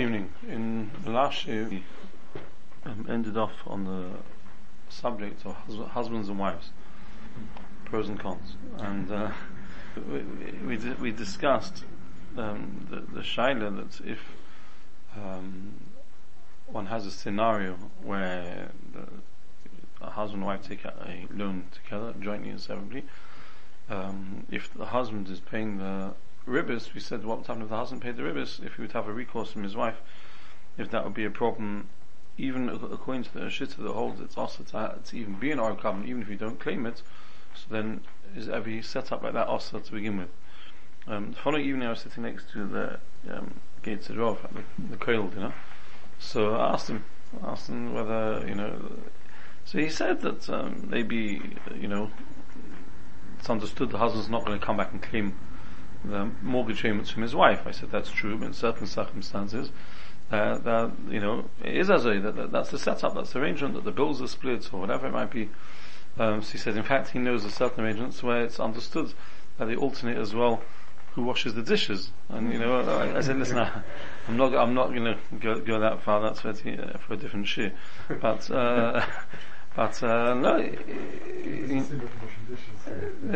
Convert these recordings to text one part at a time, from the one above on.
evening. In the last year, we um, ended off on the subject of hus- husbands and wives, pros and cons, and uh, we, we, we discussed um, the, the shaila that if um, one has a scenario where the, a husband and wife take out a loan together, jointly and separately, um, if the husband is paying the ribis, we said what time if the husband paid the ribis, if he would have a recourse from his wife, if that would be a problem, even according to the Shita that holds it's also to, to even be an Orav even if you don't claim it, so then is every set up like that also to begin with. Um, the following evening I was sitting next to the um, gates of Rov, the, the you know. So I asked him, I asked him whether, you know, so he said that um, maybe, you know, it's understood the husband's not going to come back and claim the mortgage payments from his wife. I said that's true, but in certain circumstances, uh, that you know it is as a that, that, that's the setup, that's the arrangement that the bills are split or whatever it might be. Um, so he said, in fact, he knows of certain arrangements where it's understood that they alternate as well who washes the dishes. And you know, I, I said, listen, I, am not, I'm not going to go, go that far. That's for, uh, for a different shoe. But, uh, but uh, no, he,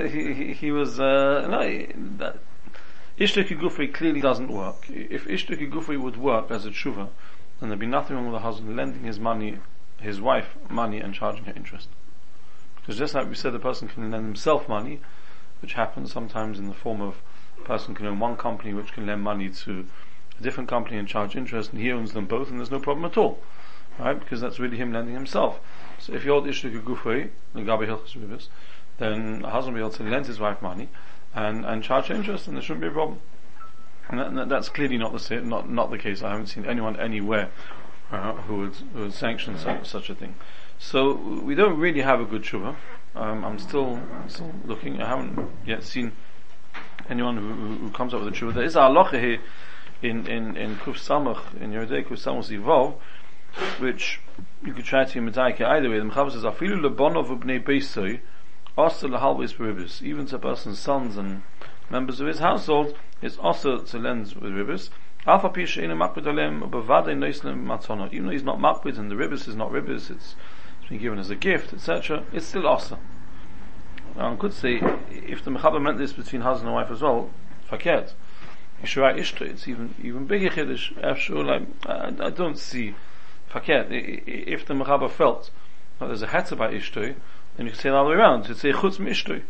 he, he, he was uh, no. That, Ishtuki Gufri clearly doesn't work. If Ishtuki Gufri would work as a tshuva, then there'd be nothing wrong with the husband lending his money, his wife money and charging her interest. Because just like we said, the person can lend himself money, which happens sometimes in the form of a person can own one company which can lend money to a different company and charge interest, and he owns them both, and there's no problem at all. Right? Because that's really him lending himself. So if you hold Ishtuki Gufri, the Gabi Hilchas then a husband will be able to lend his wife money, and, and charge interest, and there shouldn't be a problem. And that, that's clearly not the not not the case. I haven't seen anyone anywhere uh, who, would, who would sanction such, such a thing. So we don't really have a good tshuva. Um, I'm still still looking. I haven't yet seen anyone who, who comes up with a tshuva. There is a halacha here in in in Kuf Samach in Yeridei Kuf Samach Zivov, which you could try to imitate either way. The Mechaber says, "Afilu lebonov ubnei beisoi." also the halvis ribis, even to a person's sons and members of his household, is also to lend with ribis. Alpha pisha in makbid alem bavade noislim matzona. Even though he's not makbid and the ribis is not ribis, it's, it's been given as a gift, etc. It's still also. Now, I could say if the mechaber meant this between husband and wife as well, fakert. It's even even bigger chiddush. Like I, I don't see If the mechaber felt that there's a heter by ishtoi, then you can say it all the way around. You say chutz mishtoi.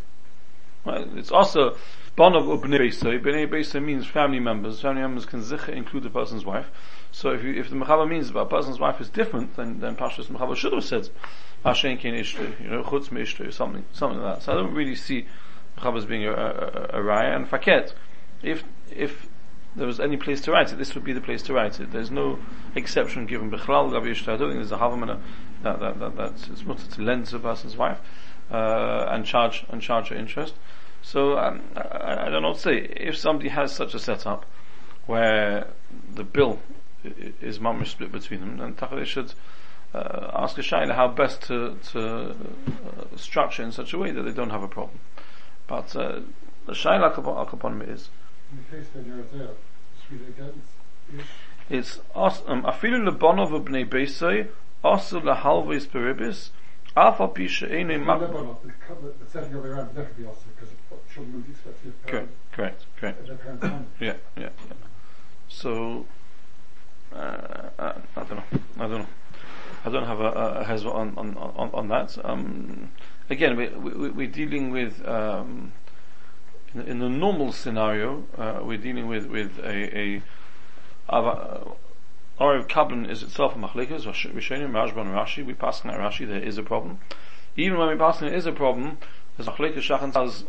Right? It's also Bonav Ubnei Beisai. Bnei Beisai means family members. Family members can zicha include the person's wife. So if you, if the Mechaba means that a person's wife is different, then, then Pashas Mechaba should have said Hashem Kein Ishtoi, you know, Chutz Mishtoi, something, something like that. So I don't really see Mechaba as being a, a, a, a raya. And Faket, if, if there was any place to write it, this would be the place to write it. There's no exception given. Bechlal Gabi I don't think there's a Havamana that, that, that, that it's mutter to lend to a person's wife, uh, and charge, and charge her interest. So, um, I, I, don't know what to say. If somebody has such a setup, where the bill is mamish split between them, then they should, uh, ask a shaila how best to, to uh, structure in such a way that they don't have a problem. But, uh, the shaila upon is, in the case that you're there, read it again. It's um, afilu lebonov b'nei beisai also lahalvis peribis alpha pisha ene mak. The setting of around that could be also because children would Correct, correct, correct. yeah, yeah, yeah. So uh, uh, I don't know. I don't know. I don't have a, a hezbollah on, on, on, on that. Um, again, we, we, we're dealing with um, in, in the normal scenario, uh, we're dealing with with a, a uh, Kablan is itself a machlikas. Rishonim, and Rashi. We pass that Rashi. There is a problem. Even when we pass there is a problem, there's machlikas Shachan says.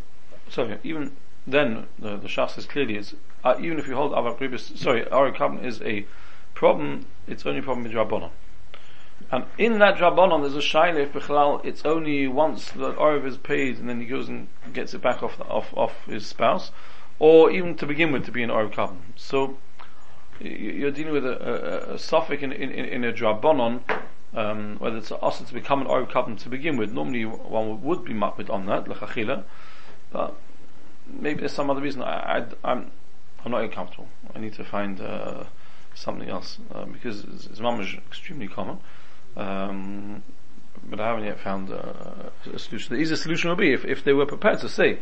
Sorry, even then the the Shach says clearly uh, even if you hold Avav Ribis. Sorry, Arav Kablan is a problem. It's only a problem with Rabbanon. And in that Rabbanon, there's a shaila if Bechlal, it's only once the Orav is paid and then he goes and gets it back off, off, off his spouse, or even to begin with to be an Orav Kabbalah. So, you're dealing with a, a, a suffix in, in, in a Drabonon, um, whether it's also to become an Orav Kabbalah to begin with. Normally one would be makbid on that, lechachila, but maybe there's some other reason. I, I, I'm, I'm not comfortable. I need to find, uh, something else uh, because it's, it's extremely common. Um, but I haven't yet found uh, a solution. The easiest solution would be if, if they were prepared to say,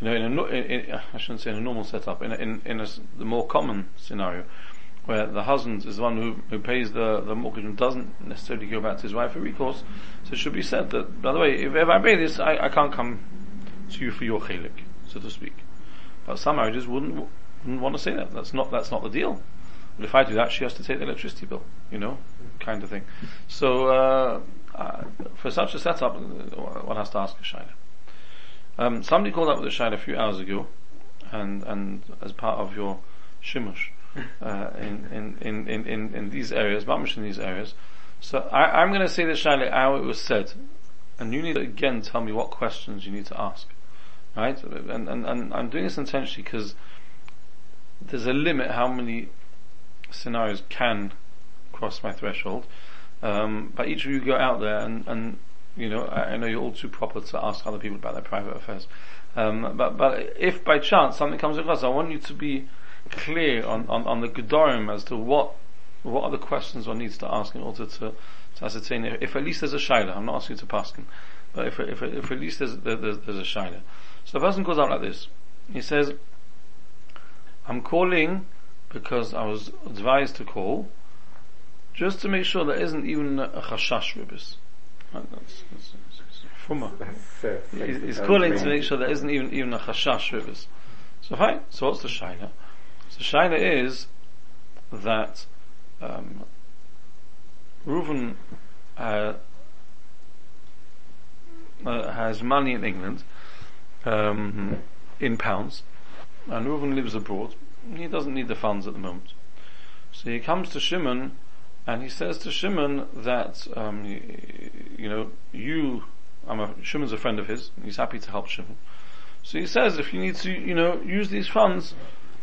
you know, in a, in, in, I shouldn't say in a normal setup, in a, in, in a the more common scenario, where the husband is the one who, who pays the, the mortgage and doesn't necessarily go back to his wife for recourse, so it should be said that, by the way, if, if I pay this, I, I can't come to you for your chelik, so to speak. But some marriages wouldn't, wouldn't want to say that. That's not, that's not the deal. But if I do that, she has to take the electricity bill, you know, kind of thing. So, uh, uh, for such a setup, uh, one has to ask a shaila. Um, somebody called up with a shaila a few hours ago, and, and as part of your shimush, uh, in, in, in, in, in, these areas, mamish in these areas. So I, I'm going to say the shaila how it was said, and you need to again tell me what questions you need to ask. Right? And, and, and I'm doing this intentionally because there's a limit how many scenarios can cross my threshold. Um, but each of you go out there and, and you know, I, I know you're all too proper to ask other people about their private affairs. Um, but, but if by chance something comes across, I want you to be clear on, on, on the Gedorim as to what, what are the questions one needs to ask in order to, to ascertain if, if at least there's a shaila. I'm not asking you to pass him, but if, if, if at least there's, there, there's, there's a shaila. So the person goes out like this. He says, I'm calling because I was advised to call, just to make sure there isn't even a chashash ribis. Right, that's, that's, that's He's, he's calling to make sure there isn't even even a chashash ribis. So fine. So what's the shaila? So shaila is that um, Reuven uh, uh, has money in England um, in pounds, and Reuven lives abroad. He doesn't need the funds at the moment. So he comes to Shimon and he says to Shimon that, um, you know, you, I'm a, Shimon's a friend of his, he's happy to help Shimon. So he says, if you need to, you know, use these funds,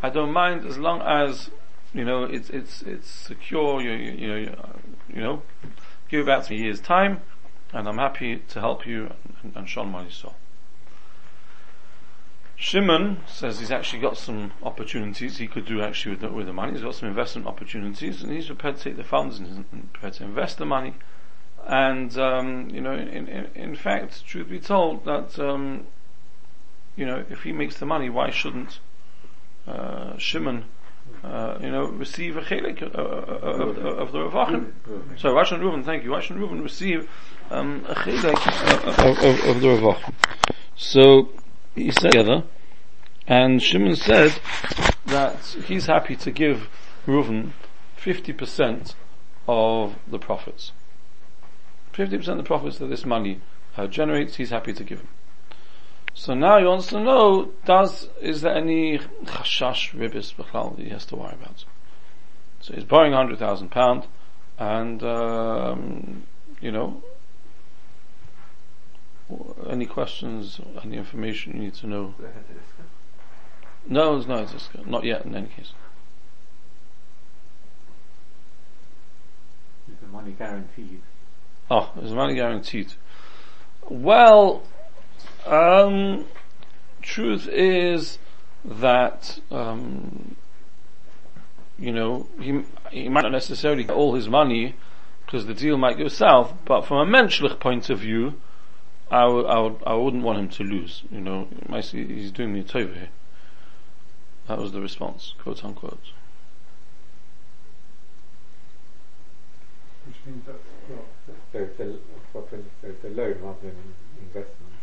I don't mind as long as, you know, it's, it's, it's secure, you, you, you know, you, know, give about a year's time, and I'm happy to help you and, and Sean money so. Shimon says he's actually got some opportunities he could do actually with the, with the money. He's got some investment opportunities, and he's prepared to take the funds and he's prepared to invest the money. And um, you know, in, in, in, fact, truth be told, that um, you know, if he makes the money, why shouldn't uh, Shimon, uh, you know, receive a chelik uh, of, of, of, the Ravachim? So, why shouldn't Reuven? Thank you. Why shouldn't Reuven receive um, a chelik of, of, of the Ravachim? So he said together, and Shimon said that he's happy to give Reuven 50% of the profits. 50% of the profits that this money uh, generates, he's happy to give him. So now he wants to know, does, is there any chashash ribis b'chlal he has to worry about? So he's borrowing hundred thousand pound, and um, you know, any questions, any information you need to know? No, there's no Hitzka. Not yet in any case. Is the money guaranteed? Oh, is the money guaranteed? Well, um, truth is that, um, you know, he, he might not necessarily get all his money because the deal might go south, but from a menschlich point of view, I would, I would, I wouldn't want him to lose. You know, he's doing me a favor here. That was the response, quote unquote. Which means that, well, so it's a, so it's a loan rather than investment.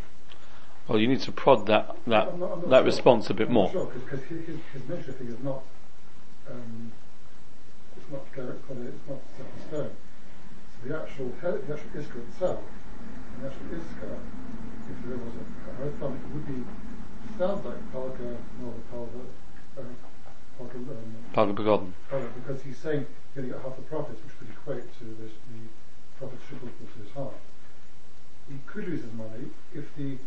Well, you need to prod that that I'm not, I'm not that sure. response a bit I'm more. Sure, because his, his, measure thing is not, um, it's not, gar- it's not set in stone. So the actual, he- the actual iska itself, the actual iska, if there was a, a thumb, it would be, sounds like Palga, no, uh, um, begotten. Palga, because he's saying going to get half the profits, which would equate to this, the profits attributable to his half. He could lose his money if the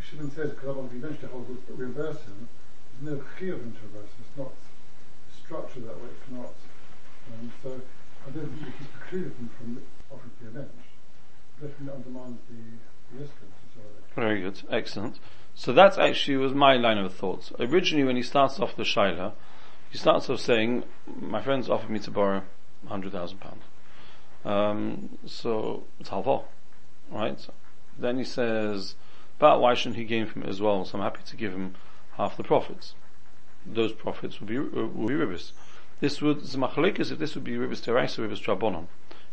Shimon says, because I want to eventually hold will reimburse him, there's no chiyuv him to reverse him. It's not structured that way. It's not. Um, so I don't think he's precluded him from offering to be avenged. Very good, excellent. So that actually was my line of thoughts. Originally, when he starts off the shaila, he starts off saying, my friends offered me to borrow hundred thousand pounds. Um, so it's half right? Then he says, but why shouldn't he gain from it as well? So I'm happy to give him half the profits. Those profits would be would be ribis. This would machlekes if this would be ribis teraisa, ribis trabonon,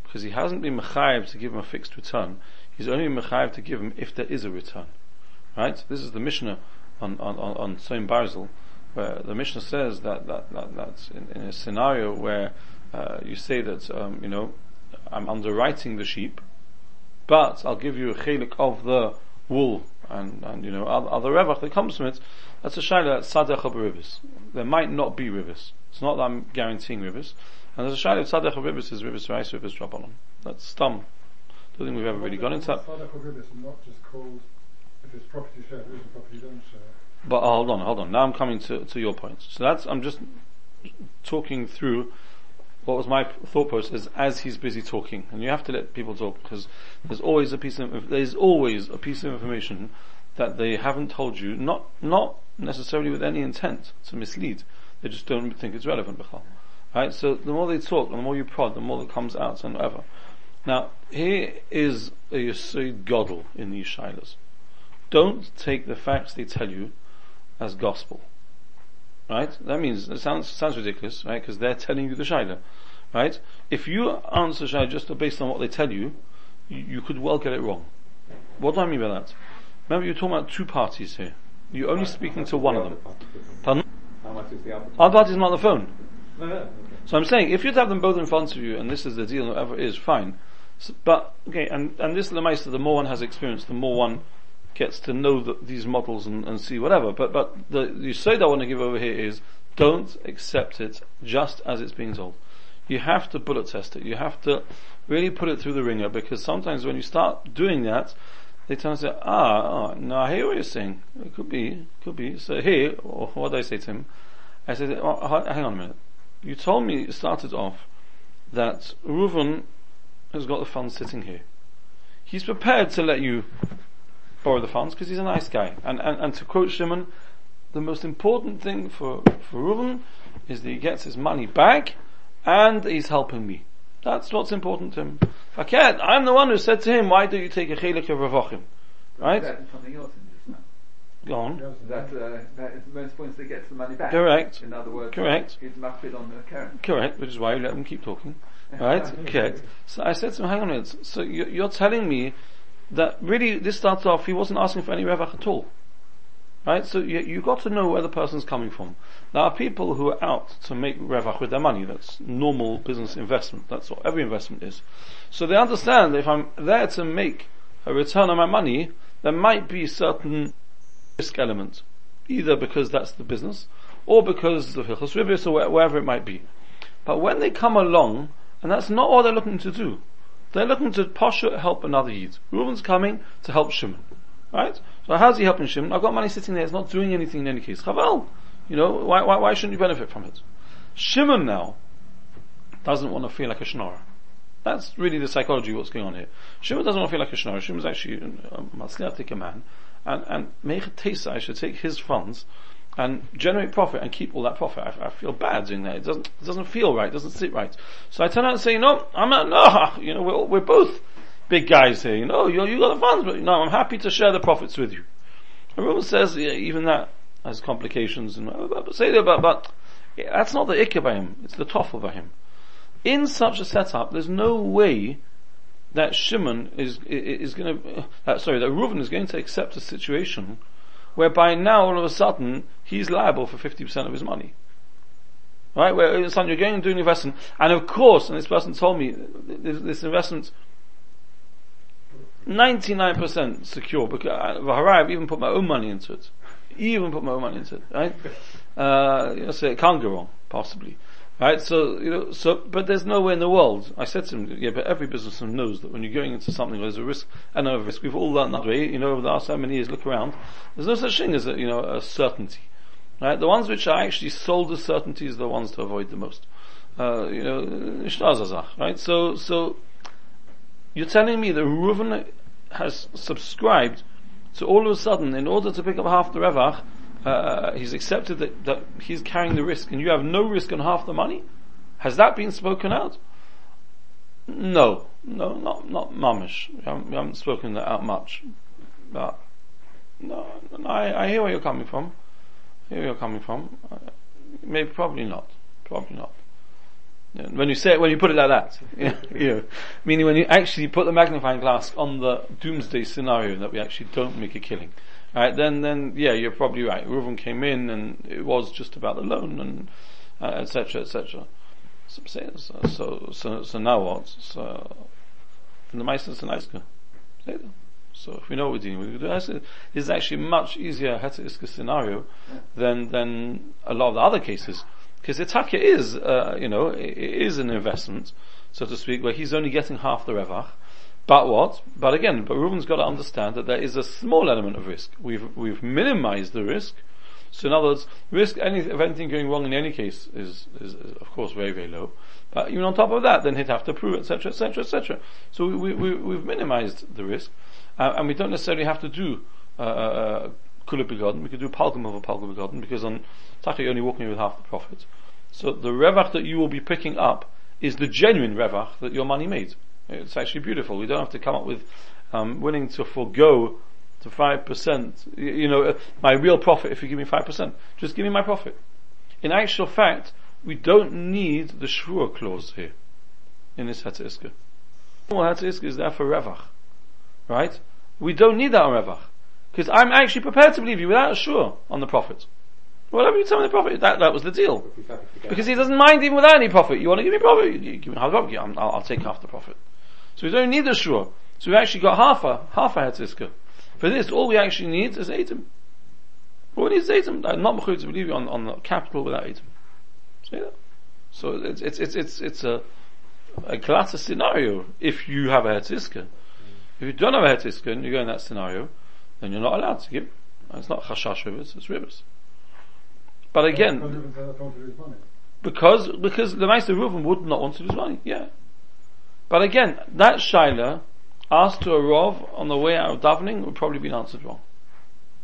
because he hasn't been mechayiv to give him a fixed return. He's only mechayiv to give him if there is a return, right? This is the Mishnah on on on, on Soim where the Mishnah says that that, that that's in, in a scenario where uh, you say that um, you know I'm underwriting the sheep, but I'll give you a chelik of the wool and, and you know other, other revach that comes from it. That's a shayla sadech of ribis. There might not be ribis. It's not that I'm guaranteeing ribis. And there's a shayla sadech of ribis is ribis rice, ribis drabanon. That's dumb. Don't think we've ever really gone into that. Sadach ribis not just called if it's property share, isn't property don't share. But uh, hold on, hold on. Now I'm coming to, to your point. So that's I'm just talking through what was my thought process as he's busy talking, and you have to let people talk because there's always a piece of there's always a piece of information that they haven't told you, not not necessarily with any intent to mislead. They just don't think it's relevant. Right? So the more they talk, and the more you prod, the more that comes out and whatever. Now here is a Yesod Godel in these shilas. Don't take the facts they tell you as gospel. Right? That means, it sounds, sounds ridiculous, right? Because they're telling you the Shaila. Right? If you answer Shaila just based on what they tell you, you, you could well get it wrong. What do I mean by that? Remember you're talking about two parties here. You're only speaking to one of them. How much is the other? Our party's not on the phone. No, no. okay. So I'm saying, if you'd have them both in front of you, and this is the deal, whatever it is, fine. So, but, okay, and, and this is the Meister, the more one has experience, the more one gets to know the, these models and, and, see whatever. But, but the, the I want to give over here is, don't accept it just as it's being told. You have to bullet test it. You have to really put it through the ringer because sometimes when you start doing that, they turn and say, ah, oh, no, I hear what you're saying. It could be, could be. So here, what did I say to him? I said, oh, hang on a minute. You told me, it started off, that Reuven has got the funds sitting here. He's prepared to let you borrow the funds because he's a nice guy. And, and, and to quote Shimon, the most important thing for, for Reuven is that he gets his money back and he's helping me. That's what's important to him. Faket, I'm the one who said to him, why do you take a chelik of Ravochim? Right? That is something else in this now. Go on. That, uh, that is most points they get the money back. Correct. In other words, Correct. he's mafid on the current. Correct, which is why you let them keep talking. Right? Correct. So I said to him, hang on a minute. So you're telling me that really this starts off, he wasn't asking for any revach at all. Right? So you, you got to know where the person's coming from. There are people who are out to make revach with their money. That's normal business investment. That's what every investment is. So they understand that if I'm there to make a return on my money, there might be certain risk element. Either because that's the business, or because of Hilchos Ribis, or wherever it might be. But when they come along, and that's not what they're looking to do, they're looking to posha help another Yid. Reuben's coming to help Shimon. Right? So how's he helping Shimon? I've got money sitting there, it's not doing anything in any case. Chaval! You know, why, why, why shouldn't you benefit from it? Shimon now doesn't want to feel like a schnorrer. That's really the psychology of what's going on here. Shimon doesn't want to feel like a schnorrer. Shimon's actually um, a masliatic man. And, and Meich Tesa, I should take his funds and generate profit and keep all that profit. I, I feel bad doing that. It doesn't, it doesn't feel right. It doesn't sit right. So I turn out and say, no, I'm not, no, you know, we're, we're both big guys here. You know, you, you got the funds, but no, I'm happy to share the profits with you. And Reuben says, yeah, even that has complications and, but say that, but, but yeah, that's not the ikka by him. It's the toffel by him. In such a setup, there's no way that Shimon is, is going to, uh, sorry, that Reuven is going to accept a situation whereby now all of a sudden he's liable for 50% of his money. Right? Where of you're going and doing an investment, and of course, and this person told me, this, this investment 99% secure because I, I've even put my own money into it. Even put my own money into it, right? Uh, you know, so it can't go wrong, possibly. Right? So, you know, so, but there's no way in the world, I said to him, yeah, but every businessman knows that when you're going into something there's a risk, and a risk, we've all learned that way, you know, over the last so many years, look around, there's no such thing as a, you know, a certainty. Right? The ones which are actually sold as certainties are the ones to avoid the most. Uh, you know, right? So, so, you're telling me that Reuven has subscribed to all of a sudden, in order to pick up half the Revach, uh, he's accepted that, that he's carrying the risk and you have no risk on half the money? Has that been spoken out? No, no, not, not mamish. We haven't, we haven't spoken that out much. But, no, no I, I hear where you're coming from. Where you're coming from. Uh, maybe, probably not. Probably not. When you say it, when you put it like that, yeah, yeah. meaning when you actually put the magnifying glass on the doomsday scenario that we actually don't make a killing, right? Then, then, yeah, you're probably right. Reuven came in and it was just about the loan and etc. Uh, etc. Et so, so, so, so now what? So, the Meister's an Iska. So if we know what we're dealing with, this is actually much easier Heter scenario than, than a lot of the other cases. Because Itaka is, uh, you know, it is an investment, so to speak, where he's only getting half the revach. But what? But again, but Reuven's got to understand that there is a small element of risk. We've, we've minimized the risk. So in other words, risk any, of anything going wrong in any case is, is, is, of course very, very low. But even on top of that, then he'd have to prove, etc., etc., etc. So we, we, we, have minimized the risk, uh, and we don't necessarily have to do, uh, uh, begotten, we could do Palgum over begotten, because on Taka you're only walking with half the profit. So the revach that you will be picking up is the genuine revach that your money made. It's actually beautiful. We don't have to come up with um, willing to forego to five percent. You know, uh, my real profit if you give me five percent. Just give me my profit. In actual fact, we don't need the shvur clause here in this Heter Iska. Heter is there for revach, right? We don't need that on revach because I'm actually prepared to believe you without a shvur on the profit. Whatever you tell me the profit, that, that was the deal. Because he doesn't mind even without any profit. You want to give me profit? You, give me half profit. Yeah, I'll, I'll, take half the profit. So we don't need the shur. So we actually got half a, half a hetziska. For this, all we actually need is etim. All we need is etim. I'm not to believe you on, on the capital without etim. See that? So it's, it's, it's, it's, it's a, a glatter scenario if you have a hetziska. If you don't have a hetziska and you go in that scenario, then you're not allowed to give. It's not chashash ribis, it's ribis. But again, because because the Meister Reuven would not want to lose money. Yeah. But again, that Shaila asked to a Rov on the way out of davening would probably be answered wrong.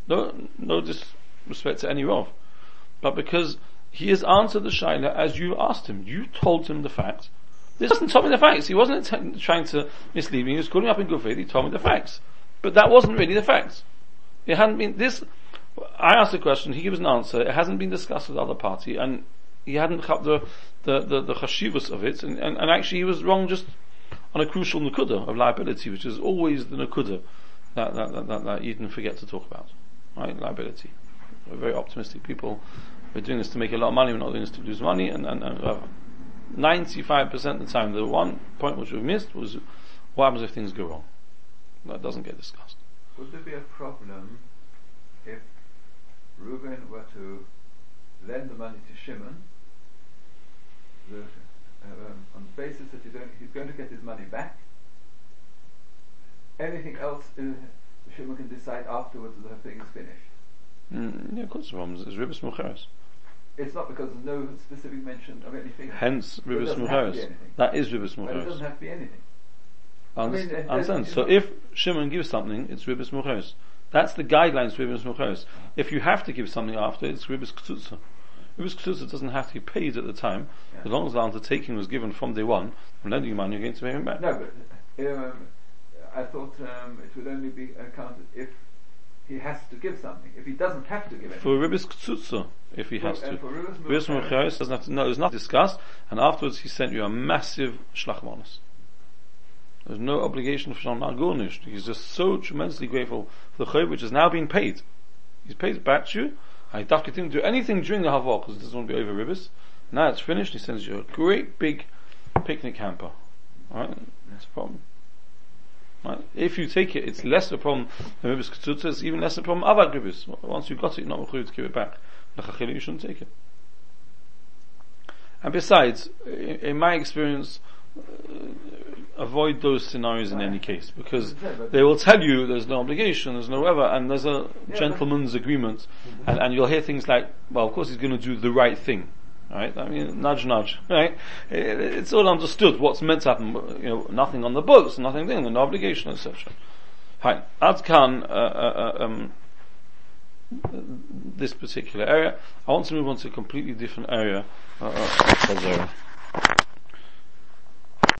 No, no disrespect to any Rov, but because he has answered the Shaila as you asked him. You told him the facts. This doesn't tell me the facts. He wasn't t- trying to mislead me. He was calling me up in good faith. He told me the facts, but that wasn't really the facts. It hadn't been this. I asked a question, he gives an answer, it hasn't been discussed with the other party, and he hadn't cut the, the, the, the chashivas of it, and, and, and, actually he was wrong just on a crucial nakuda of liability, which is always the nakuda that, that, that, that, that forget to talk about. Right? Liability. We're very optimistic people. We're doing this to make a lot of money, we're not doing this to lose money, and, and, and uh, 95% of the time, the one point which we missed was what happens if things go wrong? That doesn't get discussed. Would there be a problem if Reuben were to lend the money to Shimon, the, uh, um, on the basis that he's, he's, going to get his money back. Anything else, uh, Shimon can decide afterwards that the thing is finished. Mm, yeah, of course, it's Ribis Mucheres. It's not because there's no specific mention of anything. Hence, Ribis Mucheres. That is Ribis Mucheres. It doesn't have to be anything. Understand? I mean, so if Shimon gives something, it's Ribis Mucheres. That's the guidelines for Ribis Mucheres. If you have to give something after, it's Ribis Ktutza. Ribis Ktutza doesn't have to be paid at the time, yeah. as long as the undertaking was given from day one, from lending you money, you're going to pay him back. No, but um, I thought um, it would only be accounted if he has to give something. If he doesn't have to give it. Uh, for Ribis Ktutza, if he has to. Ribis Mucheres doesn't have to, no, it was not discussed, and afterwards he sent you a massive shlachmanis. There's no obligation for Shalom Gornish. He's just so tremendously grateful for the chayv which has now been paid. He's paid back to you. I dafka didn't do anything during the Havah because it doesn't want to be over ribis. Now it's finished. He sends you a great big picnic hamper. Alright? That's a problem. Right? If you take it, it's less a problem than ribis ketzutza. It's even less a problem other ribis. Once you've got it, you're not to give it back. You shouldn't take it. And besides, in my experience, uh, avoid those scenarios in any case because they will tell you there's no obligation, there's no ever, and there's a gentleman's agreement, and, and you'll hear things like, well, of course he's going to do the right thing. Right? I mean, nudge, nudge. Right? It's all understood what's meant to happen. You know, nothing on the books, nothing there, no obligation, etc. Right. Adkan, uh, uh, uh, um, this particular area. I want to move on to a completely different area uh, uh.